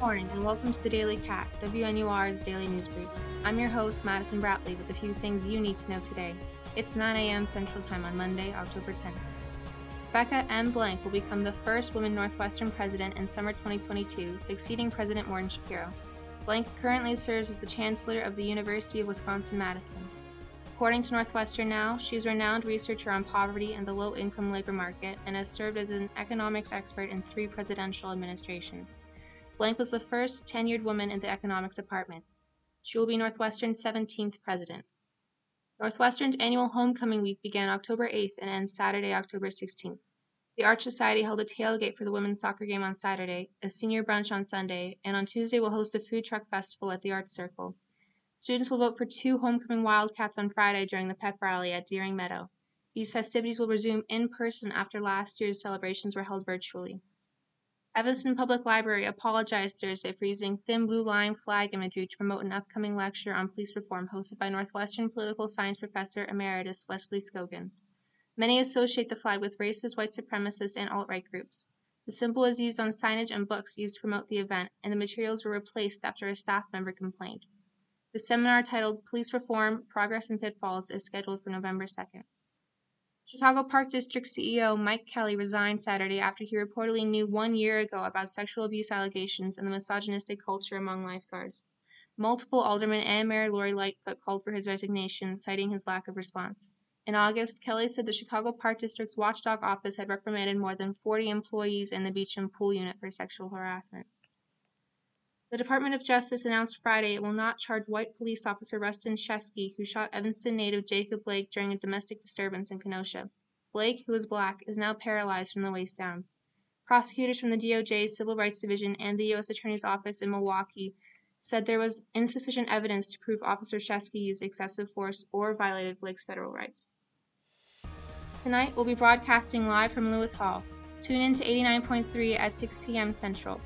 morning and welcome to the Daily Cat, WNUR's daily news brief. I'm your host, Madison Bratley, with a few things you need to know today. It's 9 a.m. Central Time on Monday, October 10th. Becca M. Blank will become the first woman Northwestern president in summer 2022, succeeding President Morton Schapiro. Blank currently serves as the Chancellor of the University of Wisconsin Madison. According to Northwestern Now, she is a renowned researcher on poverty and the low income labor market and has served as an economics expert in three presidential administrations. Blank was the first tenured woman in the economics department. She will be Northwestern's 17th president. Northwestern's annual homecoming week began October 8th and ends Saturday, October 16th. The Arch Society held a tailgate for the women's soccer game on Saturday, a senior brunch on Sunday, and on Tuesday will host a food truck festival at the Arts Circle. Students will vote for two homecoming Wildcats on Friday during the pep rally at Deering Meadow. These festivities will resume in person after last year's celebrations were held virtually. Evanston Public Library apologized Thursday for using thin blue line flag imagery to promote an upcoming lecture on police reform hosted by Northwestern political science professor emeritus Wesley Skogan. Many associate the flag with racist, white supremacist, and alt right groups. The symbol is used on signage and books used to promote the event, and the materials were replaced after a staff member complained. The seminar titled Police Reform Progress and Pitfalls is scheduled for November 2nd. Chicago Park District CEO Mike Kelly resigned Saturday after he reportedly knew one year ago about sexual abuse allegations and the misogynistic culture among lifeguards. Multiple aldermen and Mayor Lori Lightfoot called for his resignation, citing his lack of response. In August, Kelly said the Chicago Park District's watchdog office had reprimanded more than 40 employees in the beach and pool unit for sexual harassment. The Department of Justice announced Friday it will not charge white police officer Rusten Sheskey, who shot Evanston native Jacob Blake during a domestic disturbance in Kenosha. Blake, who is black, is now paralyzed from the waist down. Prosecutors from the DOJ's Civil Rights Division and the U.S. Attorney's Office in Milwaukee said there was insufficient evidence to prove Officer Sheskey used excessive force or violated Blake's federal rights. Tonight, we'll be broadcasting live from Louis Hall. Tune in to 89.3 at 6 p.m. Central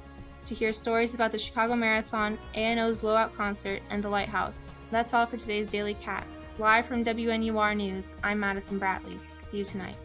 to hear stories about the Chicago Marathon, A&O's Blowout Concert, and the Lighthouse. That's all for today's Daily Cat. Live from WNUR News, I'm Madison Bratley. See you tonight.